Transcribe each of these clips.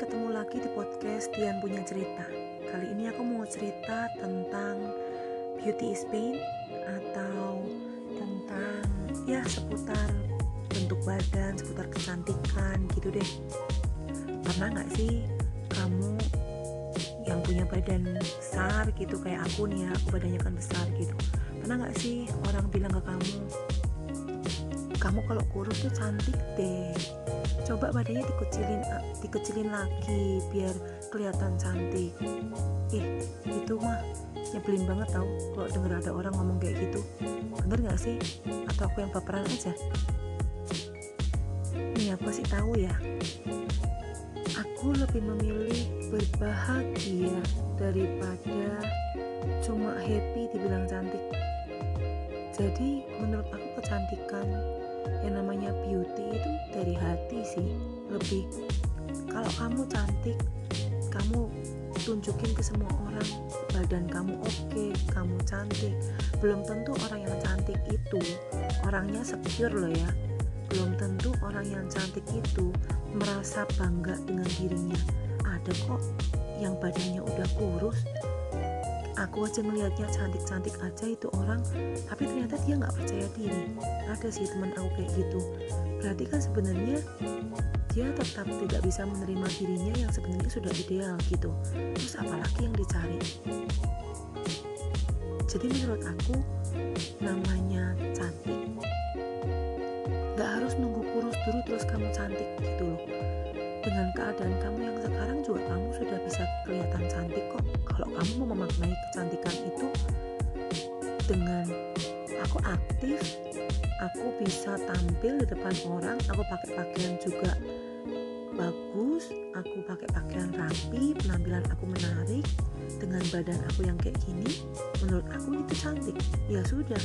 ketemu lagi di podcast Tian Punya Cerita. Kali ini aku mau cerita tentang beauty is pain Atau tentang ya seputar bentuk badan, seputar kecantikan gitu deh. Pernah gak sih kamu yang punya badan besar gitu kayak aku nih ya, aku badannya kan besar gitu. Pernah gak sih orang bilang ke kamu kamu kalau kurus tuh cantik deh. Coba badannya dikecilin eh, dikecilin lagi biar kelihatan cantik. Ih itu mah nyebelin banget tau kalau denger ada orang ngomong kayak gitu. Bener gak sih? Atau aku yang baperan aja? Nih aku sih tahu ya. Aku lebih memilih berbahagia daripada cuma happy dibilang cantik. Jadi menurut aku kecantikan yang namanya beauty itu dari hati sih. Lebih kalau kamu cantik kamu tunjukin ke semua orang badan kamu oke okay, kamu cantik. Belum tentu orang yang cantik itu orangnya secure loh ya. Belum tentu orang yang cantik itu merasa bangga dengan dirinya. Ada kok yang badannya udah kurus aku aja melihatnya cantik-cantik aja itu orang tapi ternyata dia nggak percaya diri. Ada sih teman aku kayak gitu. Berarti kan sebenarnya dia tetap tidak bisa menerima dirinya yang sebenarnya sudah ideal gitu. Terus apalagi yang dicari? Jadi menurut aku namanya cantik nggak harus nunggu kurus dulu terus kamu cantik gitu loh. Dengan keadaan kamu yang sekarang juga kamu sudah bisa kelihatan cantik kamu mau memaknai kecantikan itu dengan aku aktif aku bisa tampil di depan orang aku pakai pakaian juga bagus aku pakai pakaian rapi penampilan aku menarik dengan badan aku yang kayak gini menurut aku itu cantik. Ya sudah.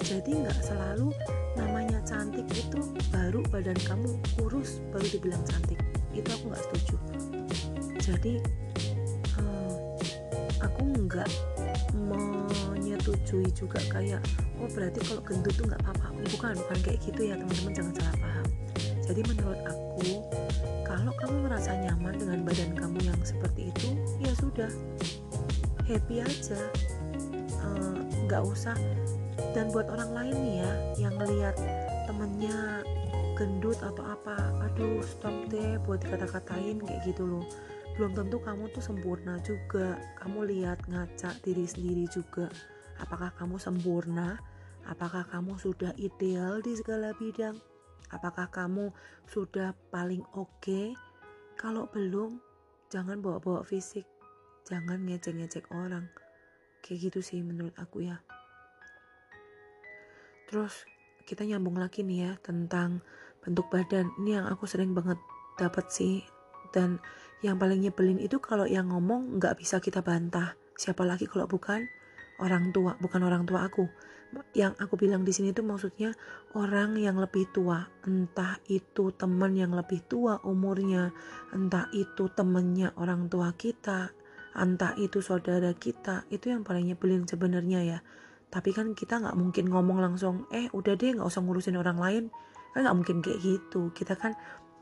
Jadi nggak selalu namanya cantik itu baru badan kamu kurus baru dibilang cantik. Itu aku nggak setuju. Jadi aku nggak menyetujui juga kayak oh berarti kalau gendut tuh nggak apa-apa. Bukan bukan kayak gitu ya teman-teman jangan salah paham. Jadi menurut aku kalau kamu merasa nyaman dengan badan kamu yang seperti itu ya sudah. Happy aja. Eh, nggak uh, usah. Dan buat orang lain nih ya yang ngelihat temennya gendut atau apa aduh stop deh buat dikata-katain kayak gitu loh belum tentu kamu tuh sempurna juga. Kamu lihat ngaca diri sendiri juga. Apakah kamu sempurna? Apakah kamu sudah ideal di segala bidang? Apakah kamu sudah paling oke? Okay? kalau belum jangan bawa-bawa fisik. Jangan ngecek-ngecek orang. Kayak gitu sih menurut aku ya. Terus kita nyambung lagi nih ya tentang bentuk badan. Ini yang aku sering banget dapat sih. Dan yang paling nyebelin itu kalau yang ngomong nggak bisa kita bantah. Siapa lagi kalau bukan orang tua bukan orang tua aku. Yang aku bilang di sini tuh maksudnya orang yang lebih tua. Entah itu teman yang lebih tua umurnya entah itu temennya orang tua kita entah itu saudara kita itu yang paling nyebelin sebenarnya ya. Tapi kan kita nggak mungkin ngomong langsung eh udah deh nggak usah ngurusin orang lain. Kan nggak mungkin kayak gitu. Kita kan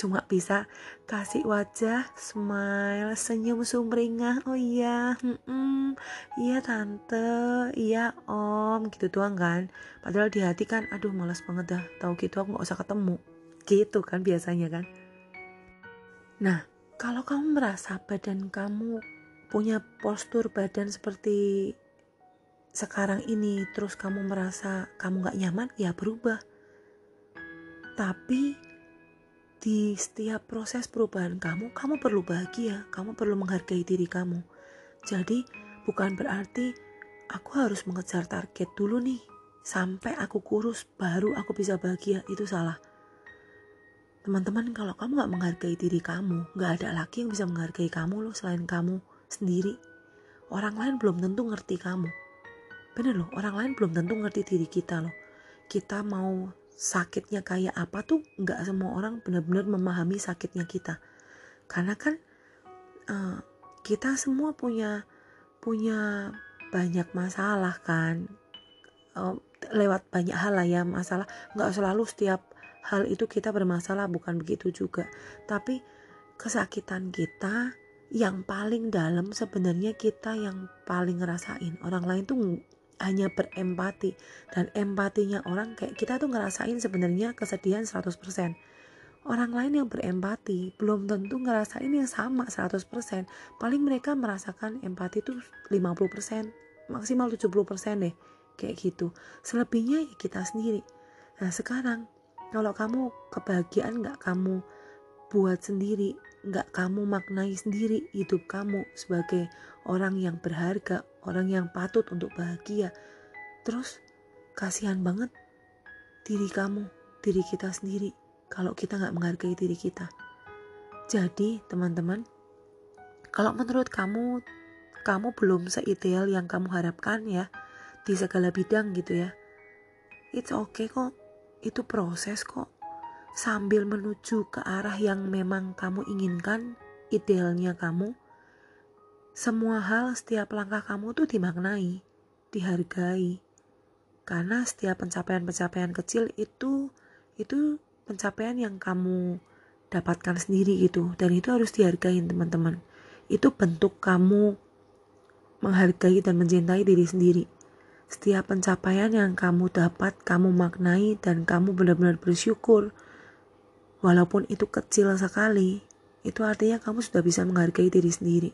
cuma bisa kasih wajah smile senyum sumringah. Oh iya hmm, iya tante. Iya om. Gitu doang kan. Padahal di hati kan aduh malas banget dah. Tahu gitu aku nggak usah ketemu. Gitu kan biasanya kan. Nah kalau kamu merasa badan kamu punya postur badan seperti sekarang ini terus kamu merasa kamu gak nyaman ya berubah. Tapi di setiap proses perubahan kamu kamu perlu bahagia kamu perlu menghargai diri kamu. Jadi bukan berarti aku harus mengejar target dulu nih sampai aku kurus baru aku bisa bahagia itu salah. Teman-teman kalau kamu gak menghargai diri kamu gak ada lagi yang bisa menghargai kamu loh selain kamu sendiri. Orang lain belum tentu ngerti kamu. Bener loh orang lain belum tentu ngerti diri kita loh. Kita mau sakitnya kayak apa tuh nggak semua orang benar-benar memahami sakitnya kita. Karena kan uh, kita semua punya punya banyak masalah kan. Uh, lewat banyak hal lah ya masalah. Nggak selalu setiap hal itu kita bermasalah bukan begitu juga. Tapi kesakitan kita yang paling dalam sebenarnya kita yang paling ngerasain. Orang lain tuh hanya berempati. Dan empatinya orang kayak kita tuh ngerasain sebenarnya kesedihan 100% orang lain yang berempati belum tentu ngerasain yang sama 100% paling mereka merasakan empati tuh 50% maksimal 70% deh kayak gitu. Selebihnya ya kita sendiri. Nah sekarang kalau kamu kebahagiaan nggak kamu buat sendiri nggak kamu maknai sendiri hidup kamu sebagai orang yang berharga, orang yang patut untuk bahagia. Terus kasihan banget diri kamu, diri kita sendiri kalau kita nggak menghargai diri kita. Jadi teman-teman, kalau menurut kamu kamu belum seideal yang kamu harapkan ya di segala bidang gitu ya, it's okay kok, itu proses kok sambil menuju ke arah yang memang kamu inginkan, idealnya kamu, semua hal setiap langkah kamu tuh dimaknai, dihargai. Karena setiap pencapaian-pencapaian kecil itu itu pencapaian yang kamu dapatkan sendiri gitu dan itu harus dihargai teman-teman. Itu bentuk kamu menghargai dan mencintai diri sendiri. Setiap pencapaian yang kamu dapat, kamu maknai dan kamu benar-benar bersyukur Walaupun itu kecil sekali, itu artinya kamu sudah bisa menghargai diri sendiri.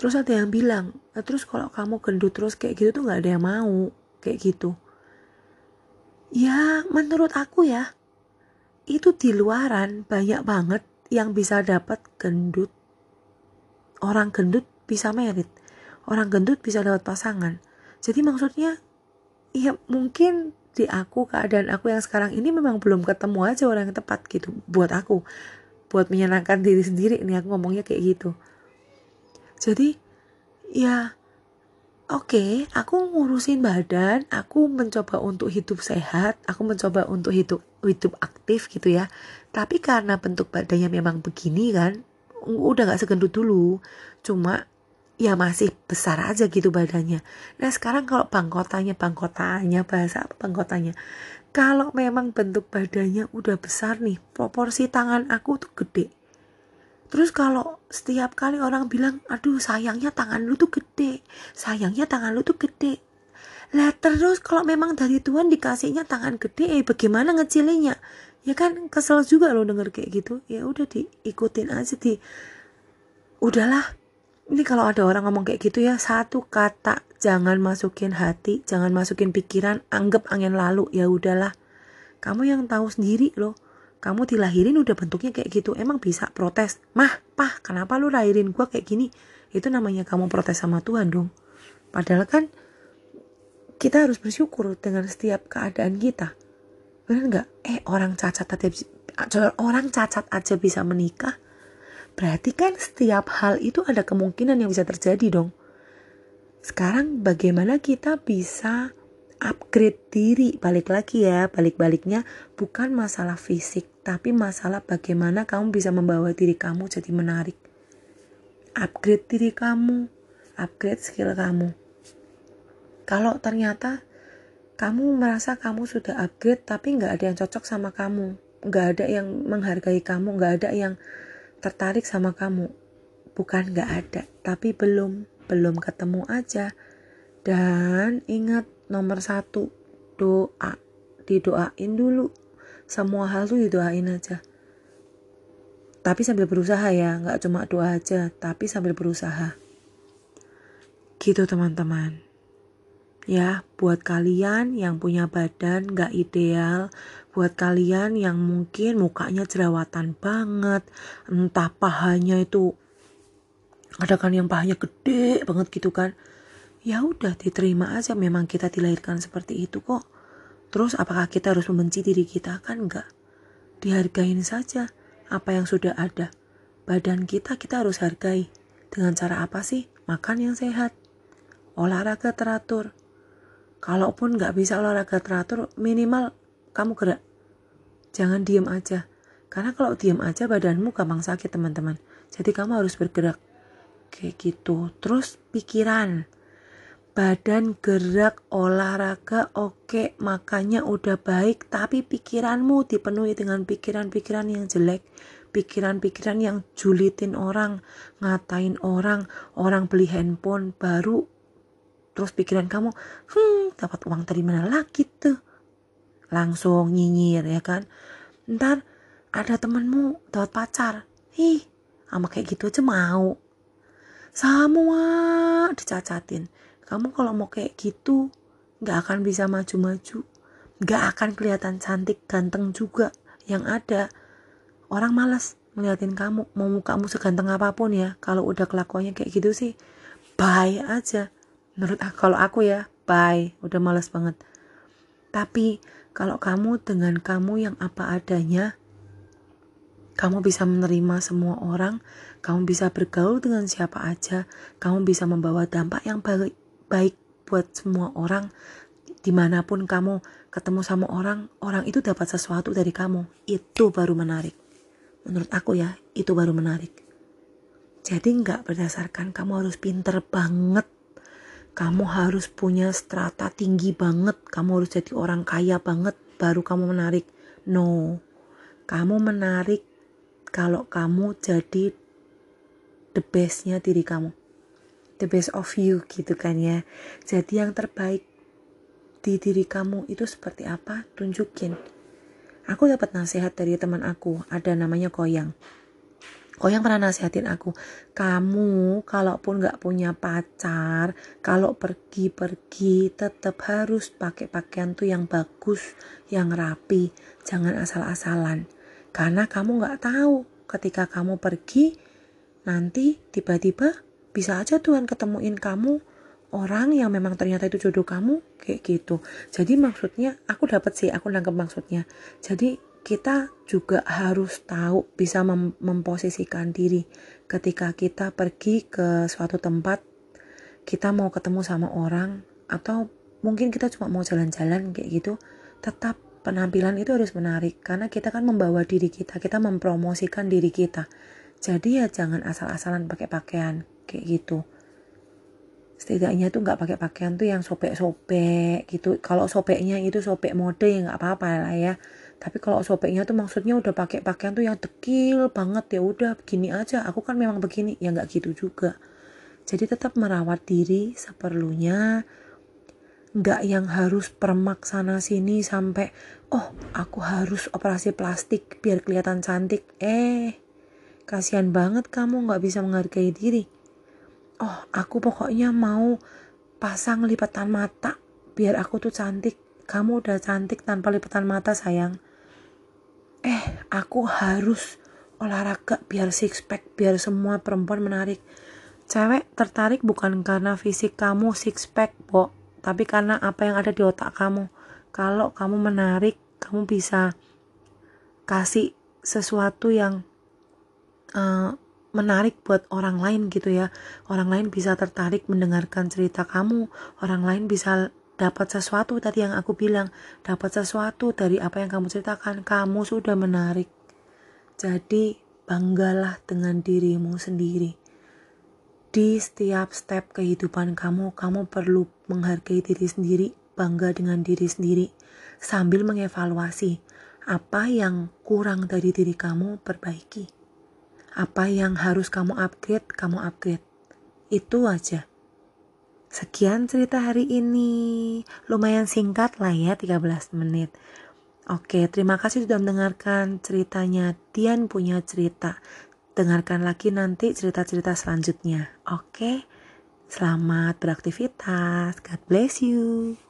Terus ada yang bilang, terus kalau kamu gendut terus kayak gitu tuh gak ada yang mau, kayak gitu. Ya, menurut aku ya, itu di luaran banyak banget yang bisa dapat gendut. Orang gendut bisa merit, orang gendut bisa dapat pasangan. Jadi maksudnya, ya mungkin di aku keadaan aku yang sekarang ini memang belum ketemu aja orang yang tepat gitu buat aku. Buat menyenangkan diri sendiri. Ini aku ngomongnya kayak gitu. Jadi ya oke okay, aku ngurusin badan aku mencoba untuk hidup sehat aku mencoba untuk hidup hidup aktif gitu ya. Tapi karena bentuk badannya memang begini kan udah gak segendut dulu. Cuma ya masih besar aja gitu badannya. Nah sekarang kalau bangkotanya, bangkotanya bahasa apa bangkotanya? Kalau memang bentuk badannya udah besar nih, proporsi tangan aku tuh gede. Terus kalau setiap kali orang bilang, aduh sayangnya tangan lu tuh gede, sayangnya tangan lu tuh gede. Lah terus kalau memang dari Tuhan dikasihnya tangan gede, eh bagaimana ngecilinya? Ya kan kesel juga lo denger kayak gitu. Ya udah diikutin aja di udahlah ini kalau ada orang ngomong kayak gitu ya satu kata jangan masukin hati jangan masukin pikiran anggap angin lalu. Ya udahlah. Kamu yang tahu sendiri loh. Kamu dilahirin udah bentuknya kayak gitu emang bisa protes? Mah pah kenapa lu lahirin gua kayak gini? Itu namanya kamu protes sama Tuhan dong. Padahal kan kita harus bersyukur dengan setiap keadaan kita. Benar nggak? Eh orang cacat aja orang cacat aja bisa menikah Berarti kan setiap hal itu ada kemungkinan yang bisa terjadi dong. Sekarang bagaimana kita bisa upgrade diri? Balik lagi ya balik-baliknya bukan masalah fisik tapi masalah bagaimana kamu bisa membawa diri kamu jadi menarik. Upgrade diri kamu upgrade skill kamu. Kalau ternyata kamu merasa kamu sudah upgrade tapi nggak ada yang cocok sama kamu nggak ada yang menghargai kamu nggak ada yang tertarik sama kamu. Bukan gak ada, tapi belum, belum ketemu aja. Dan ingat nomor satu, doa. Didoain dulu. Semua hal tuh didoain aja. Tapi sambil berusaha ya, gak cuma doa aja, tapi sambil berusaha. Gitu teman-teman. Ya, buat kalian yang punya badan gak ideal, buat kalian yang mungkin mukanya jerawatan banget, entah pahanya itu ada kan yang pahanya gede banget gitu kan. Ya udah diterima aja memang kita dilahirkan seperti itu kok. Terus apakah kita harus membenci diri kita kan enggak? Dihargain saja apa yang sudah ada. Badan kita kita harus hargai. Dengan cara apa sih? Makan yang sehat. Olahraga teratur Kalaupun nggak bisa olahraga teratur, minimal kamu gerak. Jangan diem aja. Karena kalau diem aja badanmu gampang sakit teman-teman. Jadi kamu harus bergerak. Kayak gitu. Terus pikiran. badan gerak olahraga oke makanya udah baik tapi pikiranmu dipenuhi dengan pikiran-pikiran yang jelek pikiran-pikiran yang julitin orang ngatain orang orang beli handphone baru terus pikiran kamu hmm dapat uang dari mana lagi tuh? Langsung nyinyir ya kan? Ntar ada temenmu dapat pacar. Ih sama kayak gitu aja mau. Semua dicacatin. Kamu kalau mau kayak gitu gak akan bisa maju-maju. Gak akan kelihatan cantik ganteng juga yang ada. Orang malas ngeliatin kamu mau kamu seganteng apa pun ya kalau udah kelakuannya kayak gitu sih bye aja menurut aku kalau aku ya bye. Udah males banget. Tapi kalau kamu dengan kamu yang apa adanya kamu bisa menerima semua orang, kamu bisa bergaul dengan siapa aja, kamu bisa membawa dampak yang baik, baik buat semua orang. Di mana pun kamu ketemu sama orang orang itu dapat sesuatu dari kamu. Itu baru menarik. Menurut aku ya itu baru menarik. Jadi nggak berdasarkan kamu harus pinter banget kamu harus punya strata tinggi banget. Kamu harus jadi orang kaya banget baru kamu menarik. No. Kamu menarik kalau kamu jadi the bestnya diri kamu. The best of you gitu kan ya. Jadi yang terbaik di diri kamu itu seperti apa? Tunjukin. Aku dapat nasihat dari teman aku. Ada namanya Koyang Koyang pernah nasihatin aku, kamu kalaupun gak punya pacar, kalau pergi-pergi tetap harus pakai pakaian tuh yang bagus, yang rapi, jangan asal-asalan. Karena kamu gak tahu ketika kamu pergi, nanti tiba-tiba bisa aja Tuhan ketemuin kamu orang yang memang ternyata itu jodoh kamu kayak gitu jadi maksudnya aku dapat sih aku nangkep maksudnya jadi kita juga harus tahu bisa mem memposisikan diri. Ketika kita pergi ke suatu tempat kita mau ketemu sama orang atau mungkin kita cuma mau jalan-jalan kayak gitu tetap penampilan itu harus menarik. Karena kita kan membawa diri kita kita mempromosikan diri kita. Jadi ya jangan asal-asalan pakai pakaian kayak gitu. Setidaknya tuh nggak pakai pakaian tuh yang sobek-sobek gitu. Kalau sobeknya itu sobek mode ya nggak apa-apa lah ya tapi kalau sobeknya tuh maksudnya udah pakai pakaian tuh yang dekil banget ya udah begini aja. Aku kan memang begini ya nggak gitu juga. Jadi tetap merawat diri seperlunya. Nggak yang harus permak sana sini sampai oh aku harus operasi plastik biar kelihatan cantik. Eh kasihan banget kamu nggak bisa menghargai diri. Oh aku pokoknya mau pasang lipatan mata biar aku tuh cantik. Kamu udah cantik tanpa lipatan mata sayang eh aku harus olahraga biar six pack biar semua perempuan menarik cewek tertarik bukan karena fisik kamu six pack bo tapi karena apa yang ada di otak kamu kalau kamu menarik kamu bisa kasih sesuatu yang uh, menarik buat orang lain gitu ya. Orang lain bisa tertarik mendengarkan cerita kamu, orang lain bisa dapat sesuatu tadi yang aku bilang, dapat sesuatu dari apa yang kamu ceritakan, kamu sudah menarik. Jadi, banggalah dengan dirimu sendiri. Di setiap step kehidupan kamu, kamu perlu menghargai diri sendiri, bangga dengan diri sendiri, sambil mengevaluasi apa yang kurang dari diri kamu, perbaiki apa yang harus kamu upgrade, kamu upgrade. Itu aja. Sekian cerita hari ini. Lumayan singkat lah ya, 13 menit. Oke, terima kasih sudah mendengarkan ceritanya. Tian punya cerita. Dengarkan lagi nanti cerita-cerita selanjutnya. Oke, selamat beraktivitas. God bless you.